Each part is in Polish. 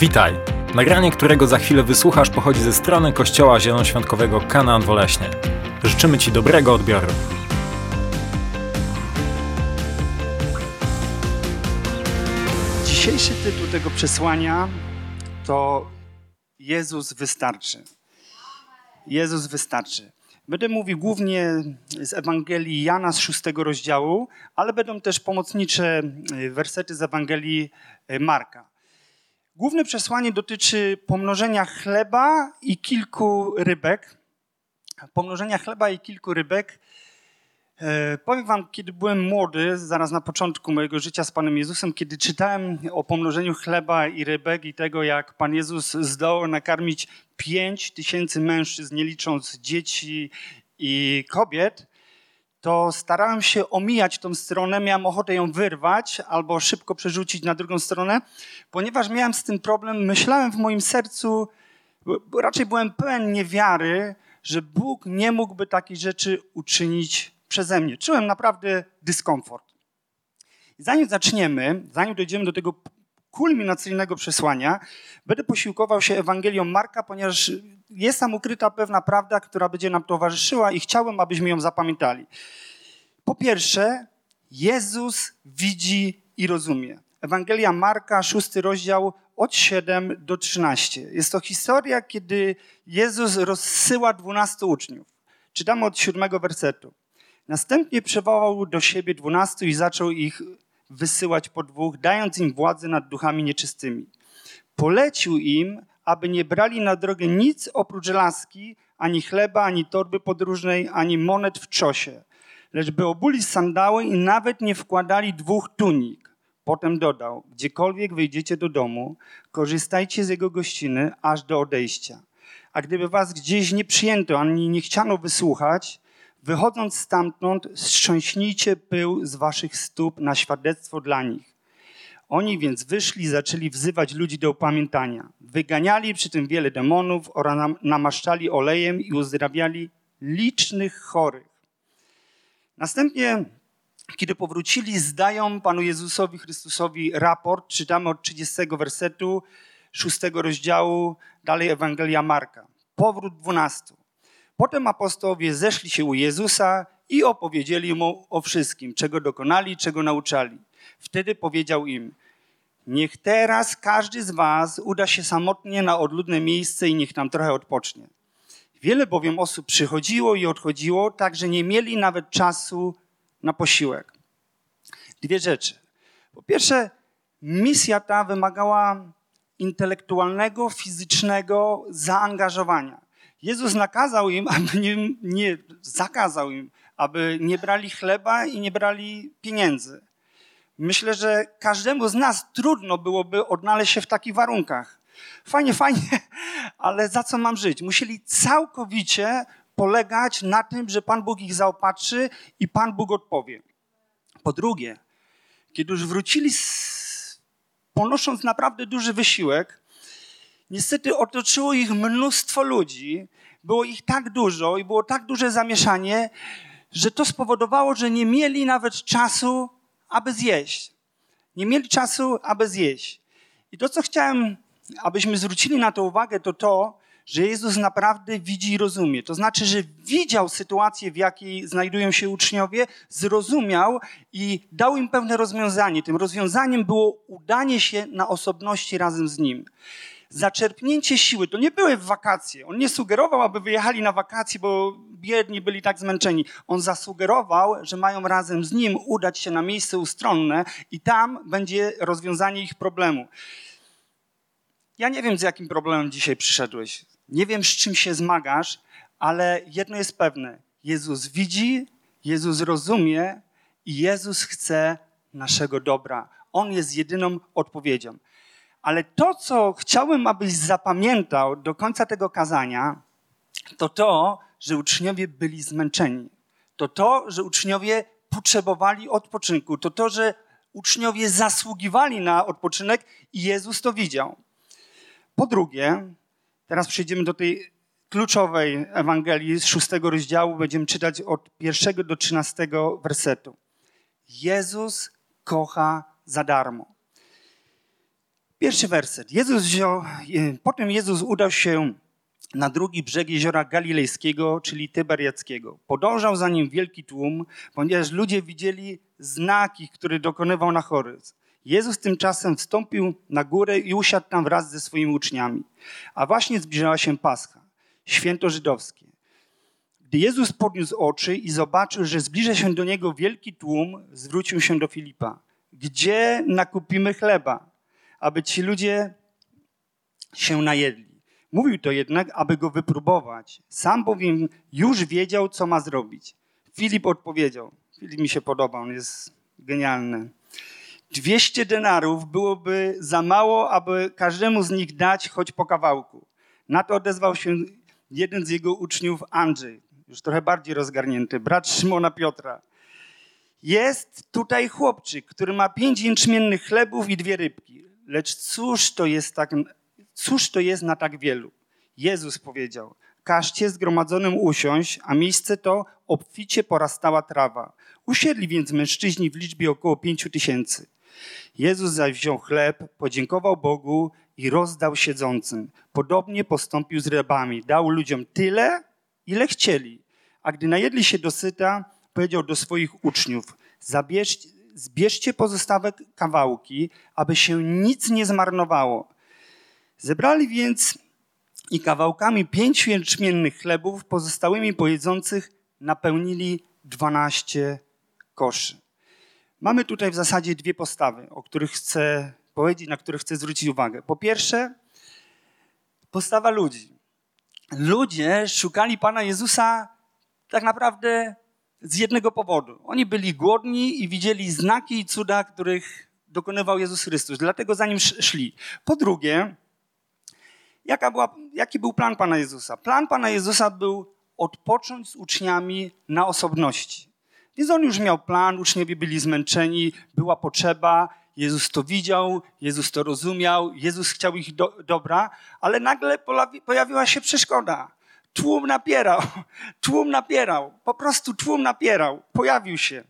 Witaj! Nagranie, którego za chwilę wysłuchasz, pochodzi ze strony Kościoła Zielonoświątkowego Kanaan Woleśnie. Życzymy Ci dobrego odbioru. Dzisiejszy tytuł tego przesłania to Jezus wystarczy. Jezus wystarczy. Będę mówił głównie z Ewangelii Jana z szóstego rozdziału, ale będą też pomocnicze e, wersety z Ewangelii e, Marka. Główne przesłanie dotyczy pomnożenia chleba i kilku rybek. Pomnożenia chleba i kilku rybek. E, powiem wam, kiedy byłem młody, zaraz na początku mojego życia z Panem Jezusem, kiedy czytałem o pomnożeniu chleba i rybek i tego, jak Pan Jezus zdołał nakarmić pięć tysięcy mężczyzn, nie licząc dzieci i kobiet, to starałem się omijać tą stronę, miałem ochotę ją wyrwać albo szybko przerzucić na drugą stronę, ponieważ miałem z tym problem. Myślałem w moim sercu, raczej byłem pełen niewiary, że Bóg nie mógłby takiej rzeczy uczynić przeze mnie. Czułem naprawdę dyskomfort. Zanim zaczniemy, zanim dojdziemy do tego kulminacyjnego przesłania, będę posiłkował się Ewangelią Marka, ponieważ jest tam ukryta pewna prawda, która będzie nam towarzyszyła i chciałbym, abyśmy ją zapamiętali. Po pierwsze, Jezus widzi i rozumie. Ewangelia Marka, szósty rozdział, od 7 do 13. Jest to historia, kiedy Jezus rozsyła dwunastu uczniów. Czytamy od siódmego wersetu. Następnie przywołał do siebie dwunastu i zaczął ich wysyłać po dwóch, dając im władzę nad duchami nieczystymi. Polecił im, aby nie brali na drogę nic oprócz laski, ani chleba, ani torby podróżnej, ani monet w czosie, lecz by obuli sandały i nawet nie wkładali dwóch tunik. Potem dodał, gdziekolwiek wyjdziecie do domu, korzystajcie z jego gościny aż do odejścia. A gdyby was gdzieś nie przyjęto, ani nie chciano wysłuchać, Wychodząc stamtąd, strząśnijcie pył z waszych stóp na świadectwo dla nich. Oni więc wyszli i zaczęli wzywać ludzi do upamiętania. Wyganiali przy tym wiele demonów oraz namaszczali olejem i uzdrawiali licznych chorych. Następnie, kiedy powrócili, zdają Panu Jezusowi Chrystusowi raport. Czytamy od 30 wersetu, 6 rozdziału, dalej Ewangelia Marka. Powrót dwunastu. Potem apostołowie zeszli się u Jezusa i opowiedzieli mu o wszystkim, czego dokonali, czego nauczali. Wtedy powiedział im: Niech teraz każdy z was uda się samotnie na odludne miejsce i niech tam trochę odpocznie. Wiele bowiem osób przychodziło i odchodziło, tak że nie mieli nawet czasu na posiłek. Dwie rzeczy. Po pierwsze, misja ta wymagała intelektualnego, fizycznego zaangażowania. Jezus nakazał im, aby nie, nie, zakazał im, aby nie brali chleba i nie brali pieniędzy. Myślę, że każdemu z nas trudno byłoby odnaleźć się w takich warunkach. Fajnie, fajnie, ale za co mam żyć? Musieli całkowicie polegać na tym, że Pan Bóg ich zaopatrzy i Pan Bóg odpowie. Po drugie, kiedy już wrócili, ponosząc naprawdę duży wysiłek, Niestety otoczyło ich mnóstwo ludzi, było ich tak dużo i było tak duże zamieszanie, że to spowodowało, że nie mieli nawet czasu, aby zjeść. Nie mieli czasu, aby zjeść. I to, co chciałem, abyśmy zwrócili na to uwagę, to to, że Jezus naprawdę widzi i rozumie. To znaczy, że widział sytuację, w jakiej znajdują się uczniowie, zrozumiał i dał im pewne rozwiązanie. Tym rozwiązaniem było udanie się na osobności razem z Nim zaczerpnięcie siły. To nie były wakacje. On nie sugerował, aby wyjechali na wakacje, bo biedni byli tak zmęczeni. On zasugerował, że mają razem z nim udać się na miejsce ustronne i tam będzie rozwiązanie ich problemu. Ja nie wiem, z jakim problemem dzisiaj przyszedłeś. Nie wiem, z czym się zmagasz, ale jedno jest pewne. Jezus widzi, Jezus rozumie i Jezus chce naszego dobra. On jest jedyną odpowiedzią. Ale to, co chciałbym, abyś zapamiętał do końca tego kazania, to to, że uczniowie byli zmęczeni. To to, że uczniowie potrzebowali odpoczynku. To to, że uczniowie zasługiwali na odpoczynek i Jezus to widział. Po drugie, teraz przejdziemy do tej kluczowej Ewangelii z szóstego rozdziału. Będziemy czytać od pierwszego do trzynastego wersetu. Jezus kocha za darmo. Pierwszy werset. Jezus wziął, potem Jezus udał się na drugi brzeg jeziora Galilejskiego, czyli Tyberiackiego. Podążał za nim wielki tłum, ponieważ ludzie widzieli znaki, które dokonywał na chorych. Jezus tymczasem wstąpił na górę i usiadł tam wraz ze swoimi uczniami. A właśnie zbliżała się Pascha, święto żydowskie. Gdy Jezus podniósł oczy i zobaczył, że zbliża się do niego wielki tłum, zwrócił się do Filipa. Gdzie nakupimy chleba, aby ci ludzie się najedli? Mówił to jednak, aby go wypróbować. Sam bowiem już wiedział, co ma zrobić. Filip odpowiedział. Filip mi się podoba, on jest genialny. 200 denarów byłoby za mało, aby każdemu z nich dać choć po kawałku. Na to odezwał się jeden z jego uczniów, Andrzej, już trochę bardziej rozgarnięty, brat Szymona Piotra. Jest tutaj chłopczyk, który ma pięć jęczmiennych chlebów i dwie rybki. Lecz cóż to jest, tak, cóż to jest na tak wielu? Jezus powiedział, każcie zgromadzonym usiąść, a miejsce to obficie porastała trawa. Usiedli więc mężczyźni w liczbie około pięciu tysięcy. Jezus zaś wziął chleb, podziękował Bogu i rozdał siedzącym. Podobnie postąpił z rybami. Dał ludziom tyle, ile chcieli. A gdy najedli się dosyta, powiedział do swoich uczniów: zbierzcie pozostałe kawałki, aby się nic nie zmarnowało. Zebrali więc i kawałkami pięciu jęczmiennych chlebów, pozostałymi pojedzących, napełnili dwanaście koszy. Mamy tutaj w zasadzie dwie postawy, o których chcę powiedzieć, na które chcę zwrócić uwagę. Po pierwsze, postawa ludzi. Ludzie szukali Pana Jezusa tak naprawdę z jednego powodu. Oni byli głodni i widzieli znaki i cuda, których dokonywał Jezus Chrystus. Dlatego za nim szli. Po drugie, była, jaki był plan Pana Jezusa? Plan Pana Jezusa był odpocząć z uczniami na osobności. Więc on już miał plan, uczniowie byli zmęczeni, była potrzeba, Jezus to widział, Jezus to rozumiał, Jezus chciał ich do, dobra, ale nagle pojawiła się przeszkoda. Tłum napierał, tłum napierał, po prostu tłum napierał, pojawił się.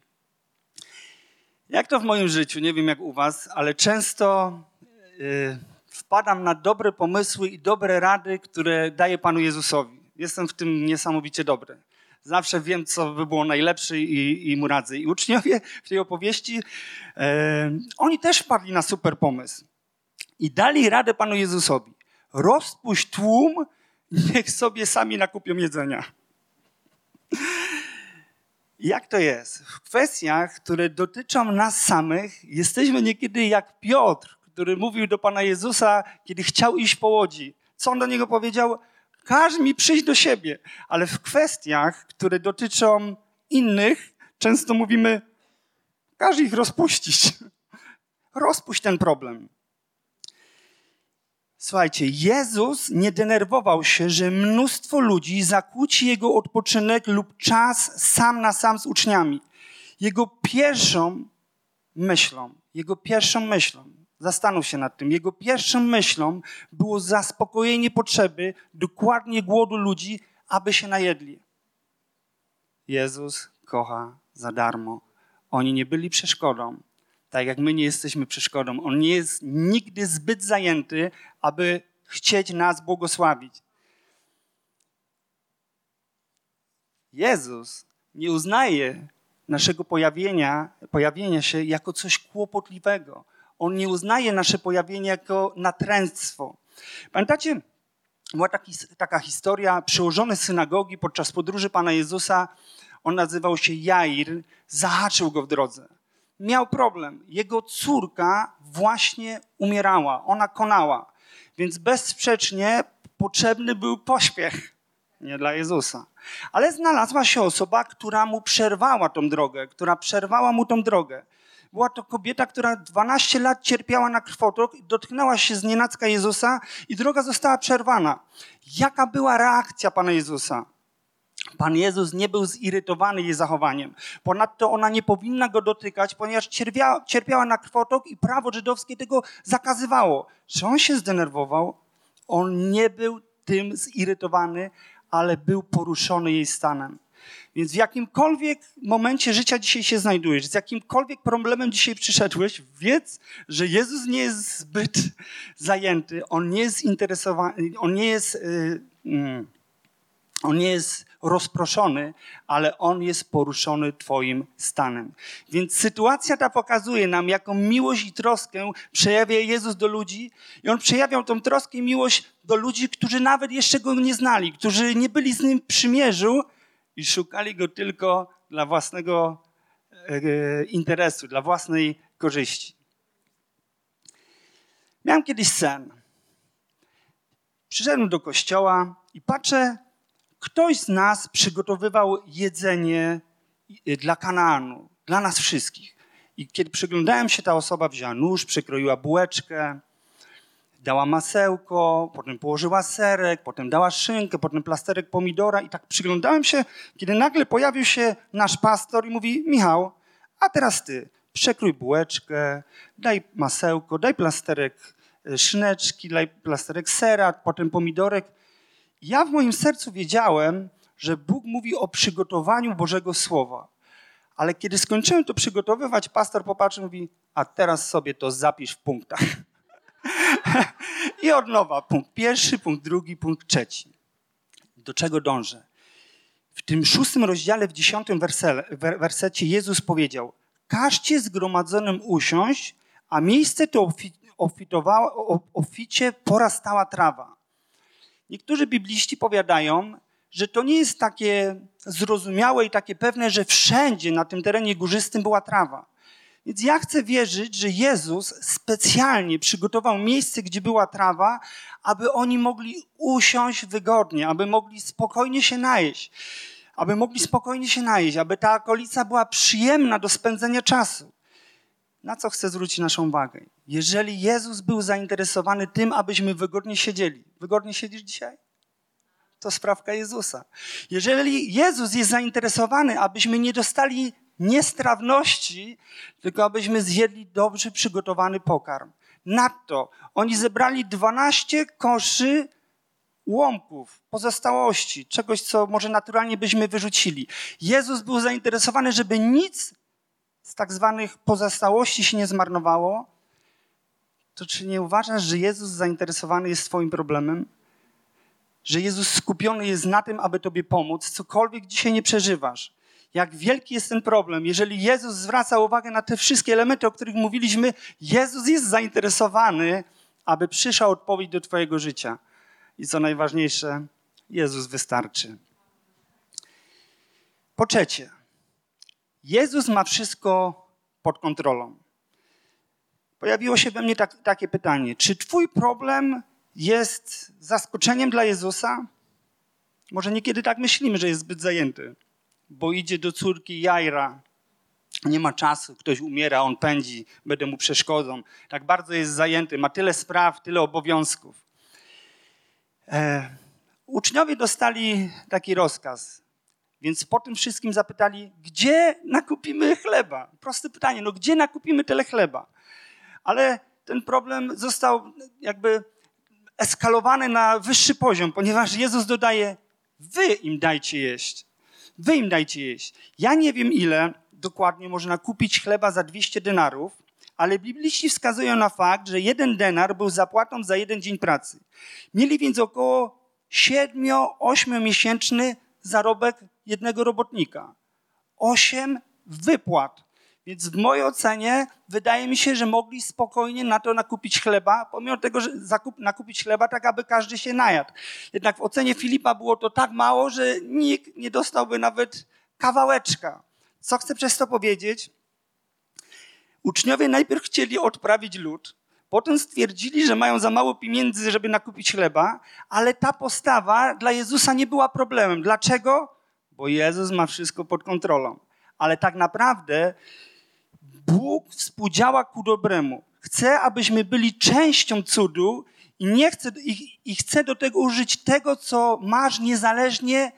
Jak to w moim życiu, nie wiem jak u was, ale często yy, wpadam na dobre pomysły i dobre rady, które daje Panu Jezusowi. Jestem w tym niesamowicie dobry. Zawsze wiem, co by było najlepsze i, i mu radzę. I uczniowie w tej opowieści, e, oni też wpadli na super pomysł. I dali radę Panu Jezusowi. Rozpuść tłum, niech sobie sami nakupią jedzenia. Jak to jest? W kwestiach, które dotyczą nas samych, jesteśmy niekiedy jak Piotr, który mówił do Pana Jezusa, kiedy chciał iść po łodzi. Co on do niego powiedział? Każ mi przyjść do siebie. Ale w kwestiach, które dotyczą innych, często mówimy, każ ich rozpuścić. Rozpuść ten problem. Słuchajcie, Jezus nie denerwował się, że mnóstwo ludzi zakłóci jego odpoczynek lub czas sam na sam z uczniami. Jego pierwszą myślą, jego pierwszą myślą Zastanów się nad tym. Jego pierwszą myślą było zaspokojenie potrzeby, dokładnie głodu ludzi, aby się najedli. Jezus kocha za darmo. Oni nie byli przeszkodą, tak jak my nie jesteśmy przeszkodą. On nie jest nigdy zbyt zajęty, aby chcieć nas błogosławić. Jezus nie uznaje naszego pojawienia, pojawienia się jako coś kłopotliwego on nie uznaje nasze pojawienie jako natręctwo. Pamiętacie, była taki, taka historia, przełożony synagogi podczas podróży Pana Jezusa, on nazywał się Jair, zahaczył go w drodze. Miał problem. Jego córka właśnie umierała, ona konała. Więc bezsprzecznie potrzebny był pośpiech. Nie dla Jezusa. Ale znalazła się osoba, która mu przerwała tą drogę, która przerwała mu tą drogę. Była to kobieta, która 12 lat cierpiała na krwotok, dotknęła się z nienacka Jezusa i droga została przerwana. Jaka była reakcja Pana Jezusa? Pan Jezus nie był zirytowany jej zachowaniem. Ponadto ona nie powinna go dotykać, ponieważ cierpiała, cierpiała na krwotok i prawo żydowskie tego zakazywało. Czy on się zdenerwował? On nie był tym zirytowany, ale był poruszony jej stanem. Więc w jakimkolwiek momencie życia dzisiaj się znajdujesz, z jakimkolwiek problemem dzisiaj przyszedłeś, wiedz, że Jezus nie jest zbyt zajęty, On nie jest interesowany, On nie jest... Yy, on nie jest rozproszony, ale on jest poruszony Twoim stanem. Więc sytuacja ta pokazuje nam, jaką miłość i troskę przejawia Jezus do ludzi. I on przejawiał tą troskę i miłość do ludzi, którzy nawet jeszcze go nie znali, którzy nie byli z nim w przymierzu i szukali go tylko dla własnego e, interesu, dla własnej korzyści. Miałem kiedyś sen. Przyszedłem do kościoła i patrzę, ktoś z nas przygotowywał jedzenie y, dla Kanaanu, dla nas wszystkich. I kiedy przyglądałem się, ta osoba wzięła nóż, przekroiła bułeczkę, dała masełko, potem położyła serek, potem dała szynkę, potem plasterek pomidora. I tak przyglądałem się, kiedy nagle pojawił się nasz pastor i mówi: Michał, a teraz ty, przekrój bułeczkę, daj masełko, daj plasterek y, szyneczki, daj plasterek sera, potem pomidorek. Ja w moim sercu wiedziałem, że Bóg mówi o przygotowaniu Bożego Słowa. Ale kiedy skończyłem to przygotowywać, pastor popatrzył i mówi, a teraz sobie to zapisz w punktach. I od nowa punkt pierwszy, punkt drugi, punkt trzeci. Do czego dążę? W tym szóstym rozdziale, w dziesiątym wersecie Jezus powiedział, każcie zgromadzonym usiąść, a miejsce to oficie porastała trawa. Niektórzy bibliści powiadają, że to nie jest takie zrozumiałe i takie pewne, że wszędzie na tym terenie górzystym była trawa. Więc ja chcę wierzyć, że Jezus specjalnie przygotował miejsce, gdzie była trawa, aby oni mogli usiąść wygodnie, aby mogli spokojnie się najeść, aby mogli spokojnie się najeść, aby ta okolica była przyjemna do spędzenia czasu. Na co chcę zwrócić naszą uwagę? Jeżeli Jezus był zainteresowany tym, abyśmy wygodnie siedzieli, wygodnie siedzisz dzisiaj? To sprawka Jezusa. Jeżeli Jezus jest zainteresowany, abyśmy nie dostali niestrawności, tylko abyśmy zjedli dobrze przygotowany pokarm. Nadto oni zebrali 12 koszy łomków, pozostałości, czegoś, co może naturalnie byśmy wyrzucili. Jezus był zainteresowany, żeby nic z tak zwanych pozostałości się nie zmarnowało, to czy nie uważasz, że Jezus zainteresowany jest Twoim problemem? Że Jezus skupiony jest na tym, aby Tobie pomóc, cokolwiek dzisiaj nie przeżywasz. Jak wielki jest ten problem. Jeżeli Jezus zwraca uwagę na te wszystkie elementy, o których mówiliśmy, Jezus jest zainteresowany, aby przyszła odpowiedź do Twojego życia. I co najważniejsze, Jezus wystarczy. Po trzecie, Jezus ma wszystko pod kontrolą. Pojawiło się we mnie tak, takie pytanie: czy Twój problem jest zaskoczeniem dla Jezusa? Może niekiedy tak myślimy, że jest zbyt zajęty, bo idzie do córki Jajra, nie ma czasu, ktoś umiera, on pędzi, będę mu przeszkodą. Tak bardzo jest zajęty, ma tyle spraw, tyle obowiązków. E, uczniowie dostali taki rozkaz. Więc po tym wszystkim zapytali, gdzie nakupimy chleba? Proste pytanie, no gdzie nakupimy tyle chleba? Ale ten problem został jakby eskalowany na wyższy poziom, ponieważ Jezus dodaje, wy im dajcie jeść. Wy im dajcie jeść. Ja nie wiem ile dokładnie można kupić chleba za 200 denarów, ale bibliści wskazują na fakt, że jeden denar był zapłatą za jeden dzień pracy. Mieli więc około 7-8 miesięczny zarobek jednego robotnika. Osiem wypłat. Więc w mojej ocenie wydaje mi się, że mogli spokojnie na to nakupić chleba, pomimo tego, że zakup, nakupić chleba tak, aby każdy się najadł. Jednak w ocenie Filipa było to tak mało, że nikt nie dostałby nawet kawałeczka. Co chcę przez to powiedzieć? Uczniowie najpierw chcieli odprawić lud, potem stwierdzili, że mają za mało pieniędzy, żeby nakupić chleba, ale ta postawa dla Jezusa nie była problemem. Dlaczego? bo Jezus ma wszystko pod kontrolą. Ale tak naprawdę Bóg współdziała ku dobremu. Chce, abyśmy byli częścią cudu i, nie chce, i, i chce do tego użyć tego, co masz, niezależnie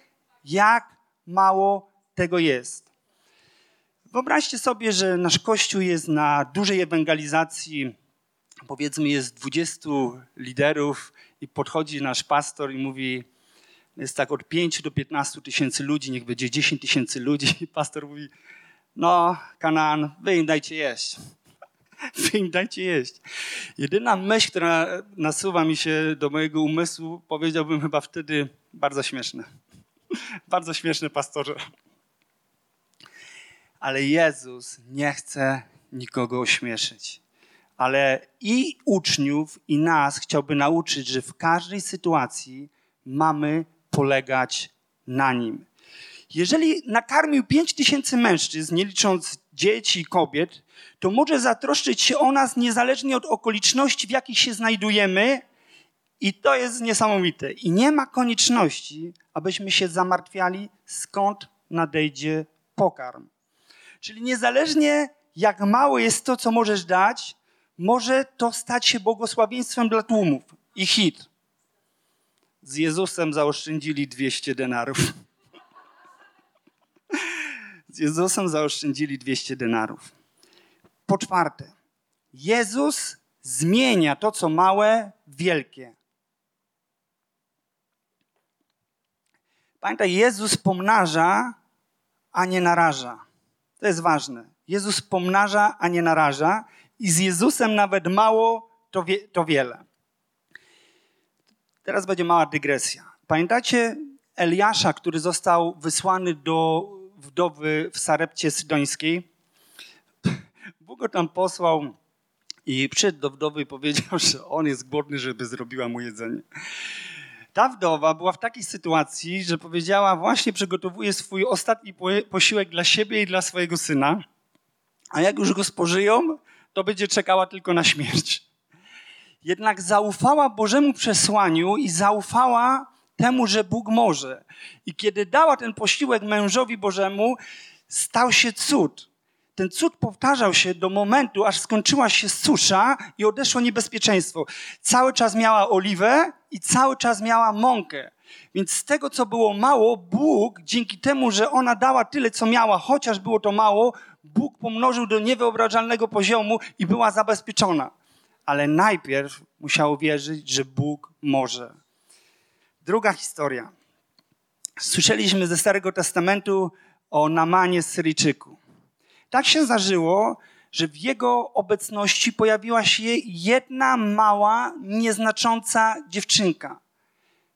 jak mało tego jest. Wyobraźcie sobie, że nasz Kościół jest na dużej ewangelizacji, powiedzmy jest 20 liderów i podchodzi nasz pastor i mówi Jest tak od 5 do 15 tysięcy ludzi, niech będzie 10 tysięcy ludzi. I pastor mówi, no, Kanaan, wy im dajcie jeść. Wy im dajcie jeść. Jedyna myśl, która nasuwa mi się do mojego umysłu, powiedziałbym chyba wtedy bardzo śmieszne. Bardzo śmieszne, pastorze. Ale Jezus nie chce nikogo ośmieszyć. Ale i uczniów, i nas chciałby nauczyć, że w każdej sytuacji mamy polegać na Nim. Jeżeli nakarmił pięć tysięcy mężczyzn, nie licząc dzieci i kobiet, to może zatroszczyć się o nas niezależnie od okoliczności, w jakich się znajdujemy. I to jest niesamowite. I nie ma konieczności, abyśmy się zamartwiali, skąd nadejdzie pokarm. Czyli niezależnie jak mało jest to, co możesz dać, może to stać się błogosławieństwem dla tłumów. I hit. Z Jezusem zaoszczędzili 200 denarów. Z Jezusem zaoszczędzili 200 denarów. Po czwarte, Jezus zmienia to, co małe, wielkie. Pamiętaj, Jezus pomnaża, a nie naraża. To jest ważne. Jezus pomnaża, a nie naraża. I z Jezusem nawet mało, to, wie, to wiele. Teraz będzie mała dygresja. Pamiętacie Eliasza, który został wysłany do wdowy w Sarepcie Sydońskiej? Bóg go tam posłał i przyszedł do wdowy i powiedział, że on jest głodny, żeby zrobiła mu jedzenie. Ta wdowa była w takiej sytuacji, że powiedziała, właśnie przygotowuje swój ostatni posiłek dla siebie i dla swojego syna, a jak już go spożyją, to będzie czekała tylko na śmierć. Jednak zaufała Bożemu przesłaniu i zaufała temu, że Bóg może. I kiedy dała ten posiłek mężowi Bożemu, stał się cud. Ten cud powtarzał się do momentu, aż skończyła się susza i odeszło niebezpieczeństwo. Cały czas miała oliwę i cały czas miała mąkę. Więc z tego, co było mało, Bóg, dzięki temu, że ona dała tyle, co miała, chociaż było to mało, Bóg pomnożył do niewyobrażalnego poziomu i była zabezpieczona. Ale najpierw musiał wierzyć, że Bóg może. Druga historia. Słyszeliśmy ze Starego Testamentu o Namanie Syryjczyku. Tak się zdarzyło, że w jego obecności pojawiła się jedna mała, nieznacząca dziewczynka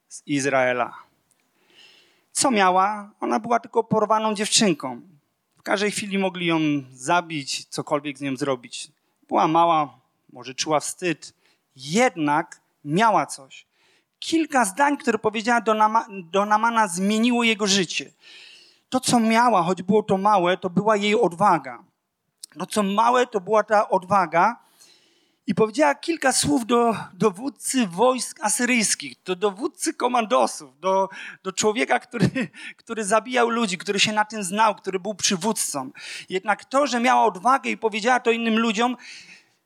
z Izraela. Co miała? Ona była tylko porwaną dziewczynką. W każdej chwili mogli ją zabić, cokolwiek z nią zrobić. Była mała, może czuła wstyd, jednak miała coś. Kilka zdań, które powiedziała do, Nama, do Namana, zmieniło jego życie. To, co miała, choć było to małe, to była jej odwaga. To, co małe, to była ta odwaga. I powiedziała kilka słów do dowódcy wojsk asyryjskich, do dowódcy komandosów, do, do człowieka, który, który zabijał ludzi, który się na tym znał, który był przywódcą. Jednak to, że miała odwagę i powiedziała to innym ludziom,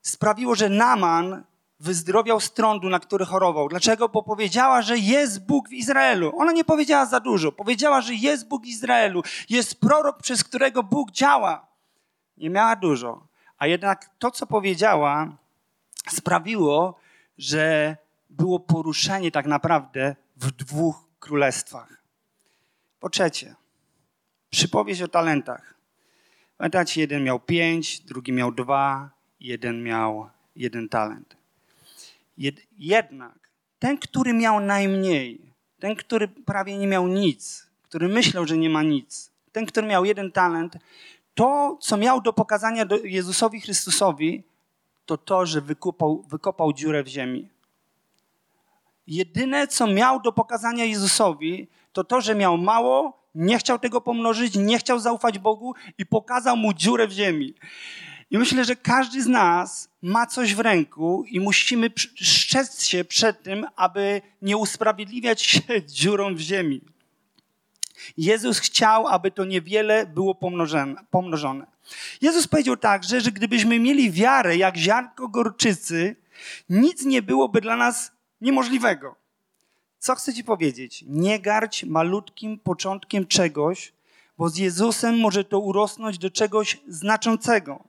sprawiło, że Naman wyzdrowiał z trądu, na który chorował. Dlaczego? Bo powiedziała, że jest Bóg w Izraelu. Ona nie powiedziała za dużo. Powiedziała, że jest Bóg w Izraelu. Jest prorok, przez którego Bóg działa. Nie miała dużo. A jednak to, co powiedziała, sprawiło, że było poruszenie tak naprawdę w dwóch królestwach. Po trzecie, przypowieść o talentach. Pamiętacie, jeden miał pięć, drugi miał dwa, jeden miał jeden talent. Jednak ten, który miał najmniej, ten, który prawie nie miał nic, który myślał, że nie ma nic, ten, który miał jeden talent, to, co miał do pokazania Jezusowi Chrystusowi, to to, że wykopał, wykopał dziurę w ziemi. Jedyne, co miał do pokazania Jezusowi, to to, że miał mało, nie chciał tego pomnożyć, nie chciał zaufać Bogu i pokazał mu dziurę w ziemi. I myślę, że każdy z nas ma coś w ręku i musimy strzec się przed tym, aby nie usprawiedliwiać się dziurą w ziemi. Jezus chciał, aby to niewiele było pomnożone. Jezus powiedział także, że gdybyśmy mieli wiarę jak ziarnko gorczycy, nic nie byłoby dla nas niemożliwego. Co chcę ci powiedzieć? Nie garć malutkim początkiem czegoś, bo z Jezusem może to urosnąć do czegoś znaczącego.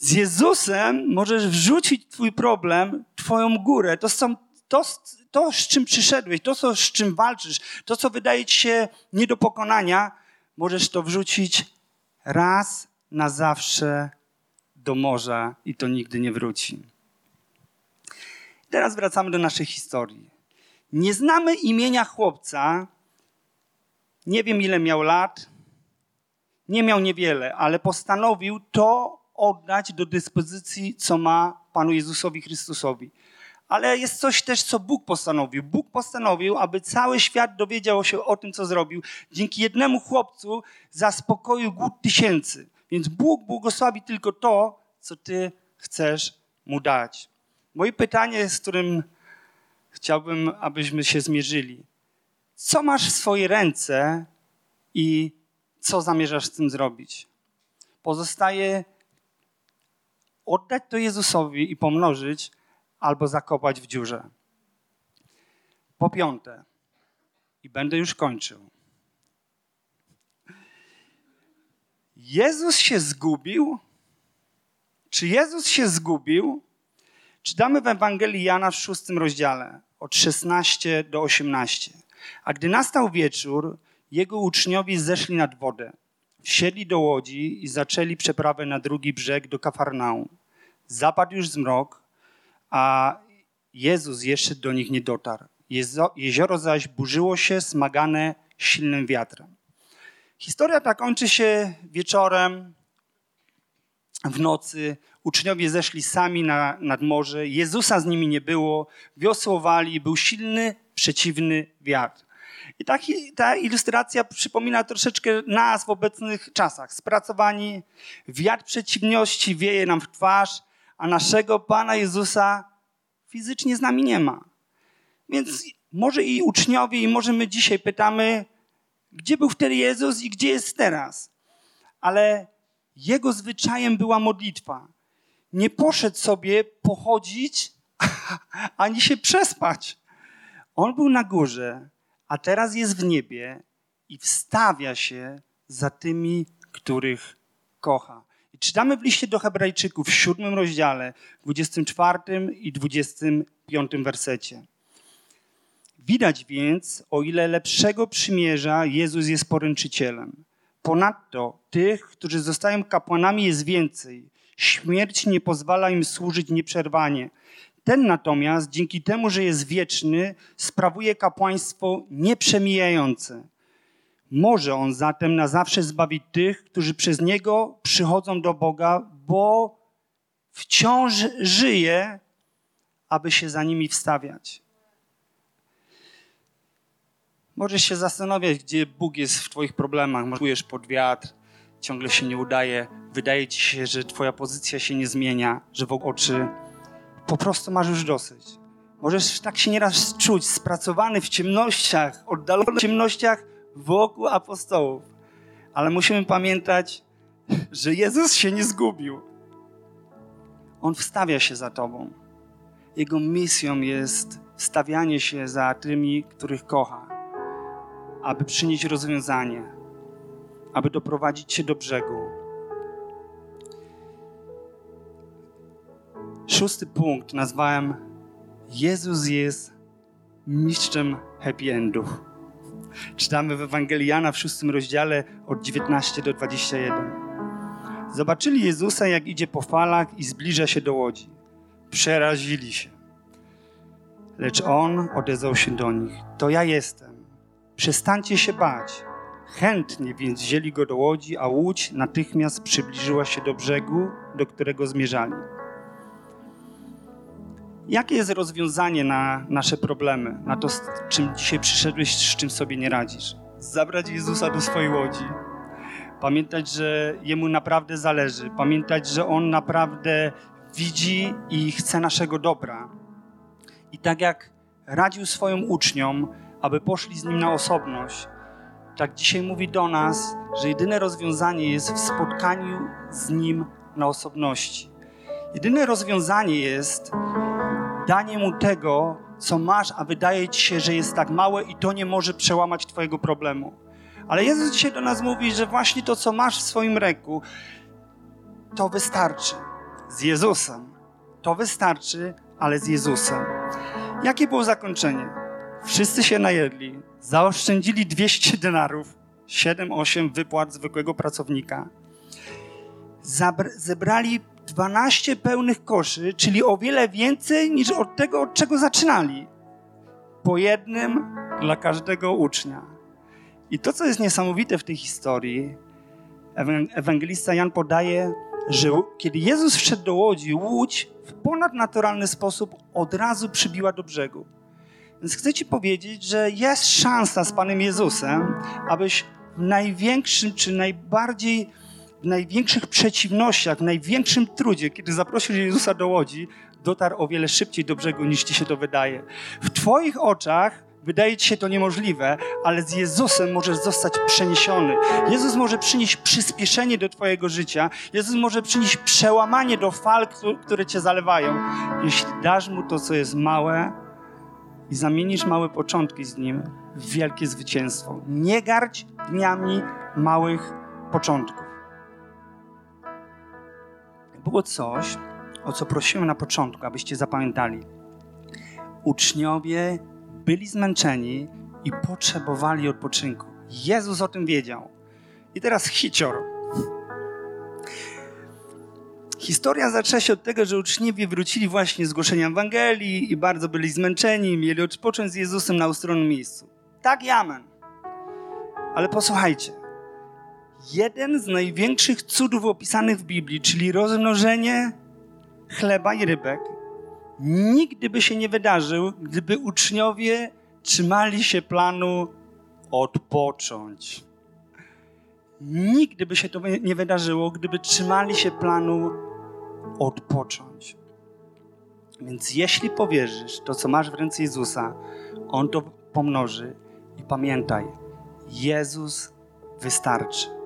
Z Jezusem możesz wrzucić twój problem, twoją górę. To, są, to, to, z czym przyszedłeś, to, co, z czym walczysz, to, co wydaje ci się nie do pokonania, możesz to wrzucić raz na zawsze do morza i to nigdy nie wróci. Teraz wracamy do naszej historii. Nie znamy imienia chłopca. Nie wiem, ile miał lat. Nie miał niewiele, ale postanowił to oddać do dyspozycji, co ma Panu Jezusowi Chrystusowi. Ale jest coś też, co Bóg postanowił. Bóg postanowił, aby cały świat dowiedział się o tym, co zrobił. Dzięki jednemu chłopcu zaspokoił głód tysięcy. Więc Bóg błogosławi tylko to, co Ty chcesz Mu dać. Moje pytanie, z którym chciałbym, abyśmy się zmierzyli. Co masz w swojej ręce i co zamierzasz z tym zrobić? Pozostaje oddać to Jezusowi i pomnożyć, albo zakopać w dziurze. Po piąte, i będę już kończył. Jezus się zgubił? Czy Jezus się zgubił? Czytamy w Ewangelii Jana w szóstym rozdziale, od 16 do 18. A gdy nastał wieczór, jego uczniowie zeszli nad wodę. Wsiedli do łodzi i zaczęli przeprawę na drugi brzeg do Kafarnaum. Zapadł już zmrok, a Jezus jeszcze do nich nie dotarł. Jezioro zaś burzyło się, smagane silnym wiatrem. Historia ta kończy się wieczorem, w nocy. Uczniowie zeszli sami na, nad morze. Jezusa z nimi nie było. Wiosłowali. Był silny, przeciwny wiatr. I ta, ta ilustracja przypomina troszeczkę nas w obecnych czasach. Spracowani, wiatr przeciwności wieje nam w twarz, a naszego Pana Jezusa fizycznie z nami nie ma. Więc może i uczniowie, i może my dzisiaj pytamy, gdzie był wtedy Jezus i gdzie jest teraz? Ale jego zwyczajem była modlitwa. Nie poszedł sobie pochodzić ani się przespać. On był na górze, a teraz jest w niebie i wstawia się za tymi, których kocha. Czytamy w liście do Hebrajczyków w siódmym rozdziale, 24 i 25 wersecie. Widać więc, o ile lepszego przymierza Jezus jest poręczycielem. Ponadto tych, którzy zostają kapłanami, jest więcej. Śmierć nie pozwala im służyć nieprzerwanie. Ten natomiast, dzięki temu, że jest wieczny, sprawuje kapłaństwo nieprzemijające. Może on zatem na zawsze zbawić tych, którzy przez niego przychodzą do Boga, bo wciąż żyje, aby się za nimi wstawiać. Możesz się zastanawiać, gdzie Bóg jest w Twoich problemach. Czujesz pod wiatr, ciągle się nie udaje, wydaje Ci się, że Twoja pozycja się nie zmienia, że w oczy po prostu masz już dosyć. Możesz tak się nieraz czuć, spracowany w ciemnościach, oddalony w ciemnościach wokół apostołów. Ale musimy pamiętać, że Jezus się nie zgubił. On wstawia się za Tobą. Jego misją jest wstawianie się za tymi, których kocha, aby przynieść rozwiązanie, aby doprowadzić Cię do brzegu. Szósty punkt nazwałem Jezus jest mistrzem happy endów. Czytamy w Ewangelii Jana w szóstym rozdziale od 19 do 21. Zobaczyli Jezusa, jak idzie po falach i zbliża się do łodzi. Przerazili się. Lecz On odezwał się do nich. To ja jestem. Przestańcie się bać. Chętnie więc wzięli go do łodzi, a łódź natychmiast przybliżyła się do brzegu, do którego zmierzali. Jakie jest rozwiązanie na nasze problemy, na to, z czym dzisiaj przyszedłeś, z czym sobie nie radzisz? Zabrać Jezusa do swojej łodzi. Pamiętać, że Jemu naprawdę zależy. Pamiętać, że On naprawdę widzi i chce naszego dobra. I tak jak radził swoim uczniom, aby poszli z Nim na osobność, tak dzisiaj mówi do nas, że jedyne rozwiązanie jest w spotkaniu z Nim na osobności. Jedyne rozwiązanie jest danie mu tego, co masz, a wydaje ci się, że jest tak małe i to nie może przełamać twojego problemu. Ale Jezus dzisiaj do nas mówi, że właśnie to, co masz w swoim ręku, to wystarczy. Z Jezusem. To wystarczy, ale z Jezusem. Jakie było zakończenie? Wszyscy się najedli, zaoszczędzili 200 denarów, 7-8 wypłat zwykłego pracownika. Zabr- zebrali 12 pełnych koszy, czyli o wiele więcej niż od tego, od czego zaczynali. Po jednym dla każdego ucznia. I to, co jest niesamowite w tej historii, ewangelista Jan podaje, że kiedy Jezus wszedł do łodzi, łódź w ponadnaturalny sposób od razu przybiła do brzegu. Więc chcę Ci powiedzieć, że jest szansa z Panem Jezusem, abyś w największym czy najbardziej, największych przeciwnościach, w największym trudzie, kiedy zaprosisz Jezusa do łodzi, dotarł o wiele szybciej do brzegu niż Ci się to wydaje. W Twoich oczach Wydaje ci się to niemożliwe, ale z Jezusem możesz zostać przeniesiony. Jezus może przynieść przyspieszenie do Twojego życia. Jezus może przynieść przełamanie do fal, które Cię zalewają. Jeśli dasz Mu to, co jest małe i zamienisz małe początki z Nim w wielkie zwycięstwo. Nie gardź dniami małych początków. Było coś, o co prosiłem na początku, abyście zapamiętali. Uczniowie byli zmęczeni i potrzebowali odpoczynku. Jezus o tym wiedział. I teraz hicior. Historia zaczęła się od tego, że uczniowie wrócili właśnie z głoszenia Ewangelii i bardzo byli zmęczeni, mieli odpocząć z Jezusem na ustronnym miejscu. Tak, amen. Ale posłuchajcie. Jeden z największych cudów opisanych w Biblii, czyli rozmnożenie chleba i rybek, nigdy by się nie wydarzył, gdyby uczniowie trzymali się planu odpocząć. Nigdy by się to nie wydarzyło, gdyby trzymali się planu odpocząć. Więc jeśli powierzysz to, co masz w ręce Jezusa, On to pomnoży i pamiętaj, Jezus wystarczy.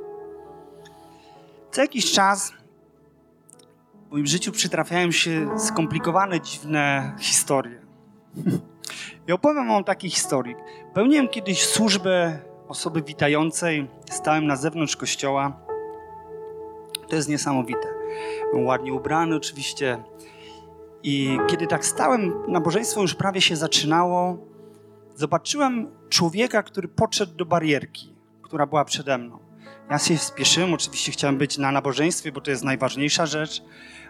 Co jakiś czas w moim życiu przytrafiają się skomplikowane, dziwne historie. I opowiem wam takiej historii. Pełniłem kiedyś służbę osoby witającej. Stałem na zewnątrz kościoła. To jest niesamowite. Byłem ładnie ubrany oczywiście. I kiedy tak stałem, nabożeństwo już prawie się zaczynało, zobaczyłem człowieka, który podszedł do barierki, która była przede mną. Ja się spieszyłem, oczywiście chciałem być na nabożeństwie, bo to jest najważniejsza rzecz,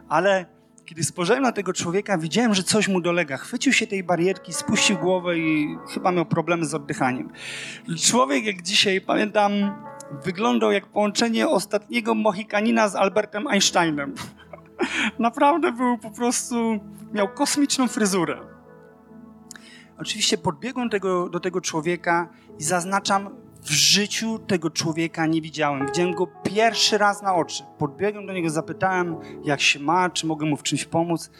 ale kiedy spojrzałem na tego człowieka, widziałem, że coś mu dolega. Chwycił się tej barierki, spuścił głowę i chyba miał problemy z oddychaniem. Człowiek, jak dzisiaj pamiętam, wyglądał jak połączenie ostatniego Mohikanina z Albertem Einsteinem. Naprawdę był po prostu, miał kosmiczną fryzurę. Oczywiście podbiegłem tego, do tego człowieka i zaznaczam, w życiu tego człowieka nie widziałem. Widziałem go pierwszy raz na oczy. Podbiegłem do niego, zapytałem, jak się ma, czy mogę mu w czymś pomóc.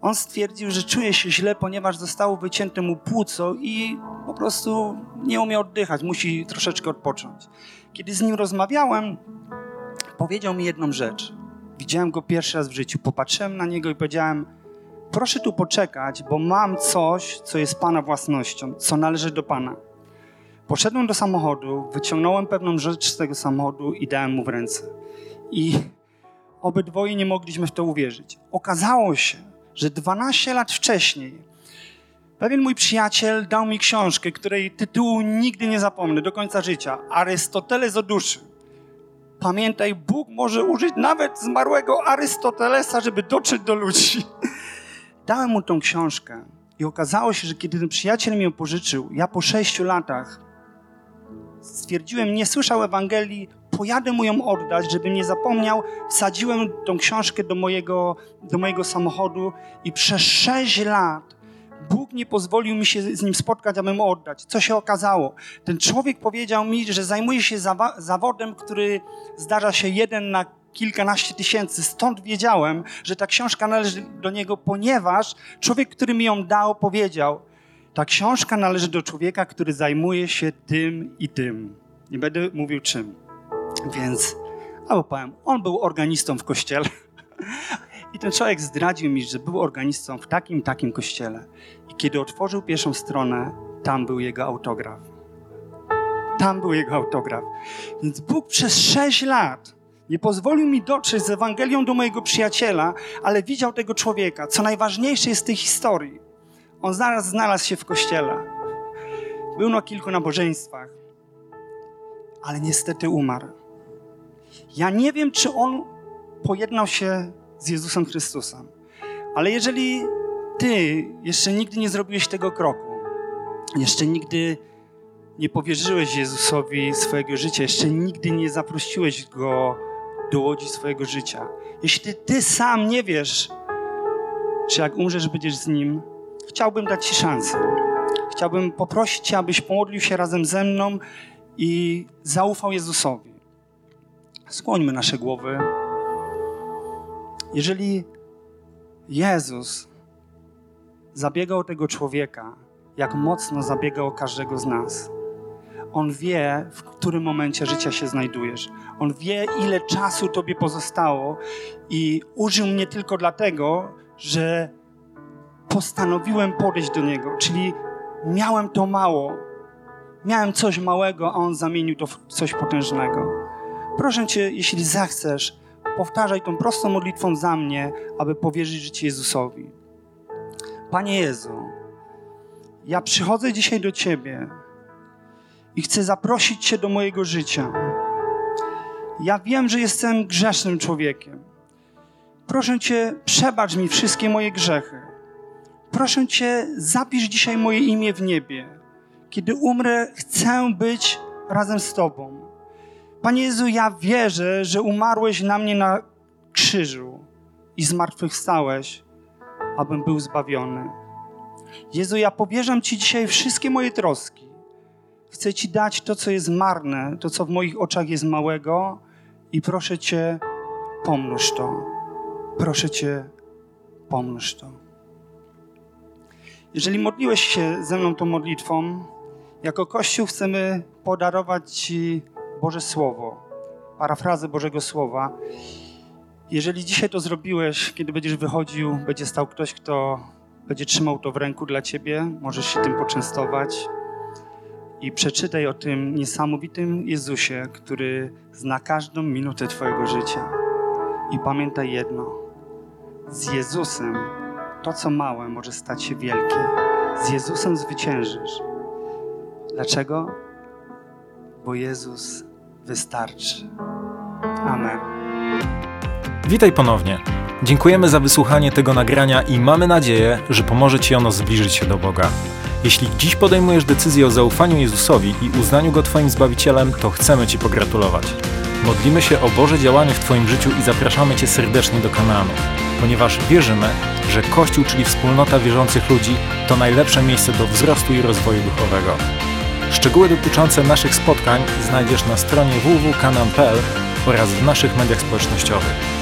On stwierdził, że czuje się źle, ponieważ zostało wycięte mu płuco i po prostu nie umiał oddychać, musi troszeczkę odpocząć. Kiedy z nim rozmawiałem, powiedział mi jedną rzecz. Widziałem go pierwszy raz w życiu. Popatrzyłem na niego i powiedziałem: Proszę tu poczekać, bo mam coś, co jest Pana własnością, co należy do Pana. Poszedłem do samochodu, wyciągnąłem pewną rzecz z tego samochodu i dałem mu w ręce. I obydwoje nie mogliśmy w to uwierzyć. Okazało się, że 12 lat wcześniej pewien mój przyjaciel dał mi książkę, której tytułu nigdy nie zapomnę do końca życia. Arystoteles o duszy. Pamiętaj, Bóg może użyć nawet zmarłego Arystotelesa, żeby dotrzeć do ludzi. Dałem mu tą książkę i okazało się, że kiedy ten przyjaciel mi ją pożyczył, ja po sześciu latach stwierdziłem, nie słyszał Ewangelii, pojadę mu ją oddać, żebym nie zapomniał. Wsadziłem tą książkę do mojego, do mojego samochodu i przez sześć lat Bóg nie pozwolił mi się z nim spotkać, abym oddać. Co się okazało? Ten człowiek powiedział mi, że zajmuje się zawodem, który zdarza się jeden na kilkanaście tysięcy. Stąd wiedziałem, że ta książka należy do niego, ponieważ człowiek, który mi ją dał, powiedział: ta książka należy do człowieka, który zajmuje się tym i tym. Nie będę mówił czym. Więc, albo powiem, on był organistą w kościele. I ten człowiek zdradził mi, że był organistą w takim, takim kościele. I kiedy otworzył pierwszą stronę, tam był jego autograf. Tam był jego autograf. Więc Bóg przez sześć lat nie pozwolił mi dotrzeć z Ewangelią do mojego przyjaciela, ale widział tego człowieka. Co najważniejsze jest w tej historii On zaraz znalazł się w kościele. Był na kilku nabożeństwach, ale niestety umarł. Ja nie wiem, czy on pojednał się z Jezusem Chrystusem, ale jeżeli ty jeszcze nigdy nie zrobiłeś tego kroku, jeszcze nigdy nie powierzyłeś Jezusowi swojego życia, jeszcze nigdy nie zaprosiłeś Go do łodzi swojego życia, jeśli ty sam nie wiesz, czy jak umrzesz, będziesz z Nim, chciałbym dać Ci szansę. Chciałbym poprosić Cię, abyś pomodlił się razem ze mną i zaufał Jezusowi. Skłońmy nasze głowy. Jeżeli Jezus zabiegał tego człowieka, jak mocno zabiegał każdego z nas. On wie, w którym momencie życia się znajdujesz. On wie, ile czasu tobie pozostało i użył mnie tylko dlatego, że postanowiłem podejść do Niego. Czyli miałem to mało. Miałem coś małego, a On zamienił to w coś potężnego. Proszę Cię, jeśli zechcesz, powtarzaj tą prostą modlitwą za mnie, aby powierzyć życie Jezusowi. Panie Jezu, ja przychodzę dzisiaj do Ciebie i chcę zaprosić Cię do mojego życia. Ja wiem, że jestem grzesznym człowiekiem. Proszę Cię, przebacz mi wszystkie moje grzechy. Proszę Cię, zapisz dzisiaj moje imię w niebie. Kiedy umrę, chcę być razem z Tobą. Panie Jezu, ja wierzę, że umarłeś na mnie na krzyżu i zmartwychwstałeś, abym był zbawiony. Jezu, ja powierzam Ci dzisiaj wszystkie moje troski. Chcę Ci dać to, co jest marne, to, co w moich oczach jest małego i proszę Cię, pomnóż to. Proszę Cię, pomnóż to. Jeżeli modliłeś się ze mną tą modlitwą, jako Kościół chcemy podarować Ci Boże Słowo, parafrazę Bożego Słowa. Jeżeli dzisiaj to zrobiłeś, kiedy będziesz wychodził, będzie stał ktoś, kto będzie trzymał to w ręku dla Ciebie, możesz się tym poczęstować i przeczytaj o tym niesamowitym Jezusie, który zna każdą minutę Twojego życia. I pamiętaj jedno: z Jezusem to, co małe, może stać się wielkie. Z Jezusem zwyciężysz. Dlaczego? Bo Jezus wystarczy. Amen. Witaj ponownie. Dziękujemy za wysłuchanie tego nagrania i mamy nadzieję, że pomoże Ci ono zbliżyć się do Boga. Jeśli dziś podejmujesz decyzję o zaufaniu Jezusowi i uznaniu Go Twoim Zbawicielem, to chcemy Ci pogratulować. Modlimy się o Boże działanie w Twoim życiu i zapraszamy Cię serdecznie do kanału, ponieważ wierzymy, że Kościół, czyli wspólnota wierzących ludzi, to najlepsze miejsce do wzrostu i rozwoju duchowego. Szczegóły dotyczące naszych spotkań znajdziesz na stronie www.kanam.pl oraz w naszych mediach społecznościowych.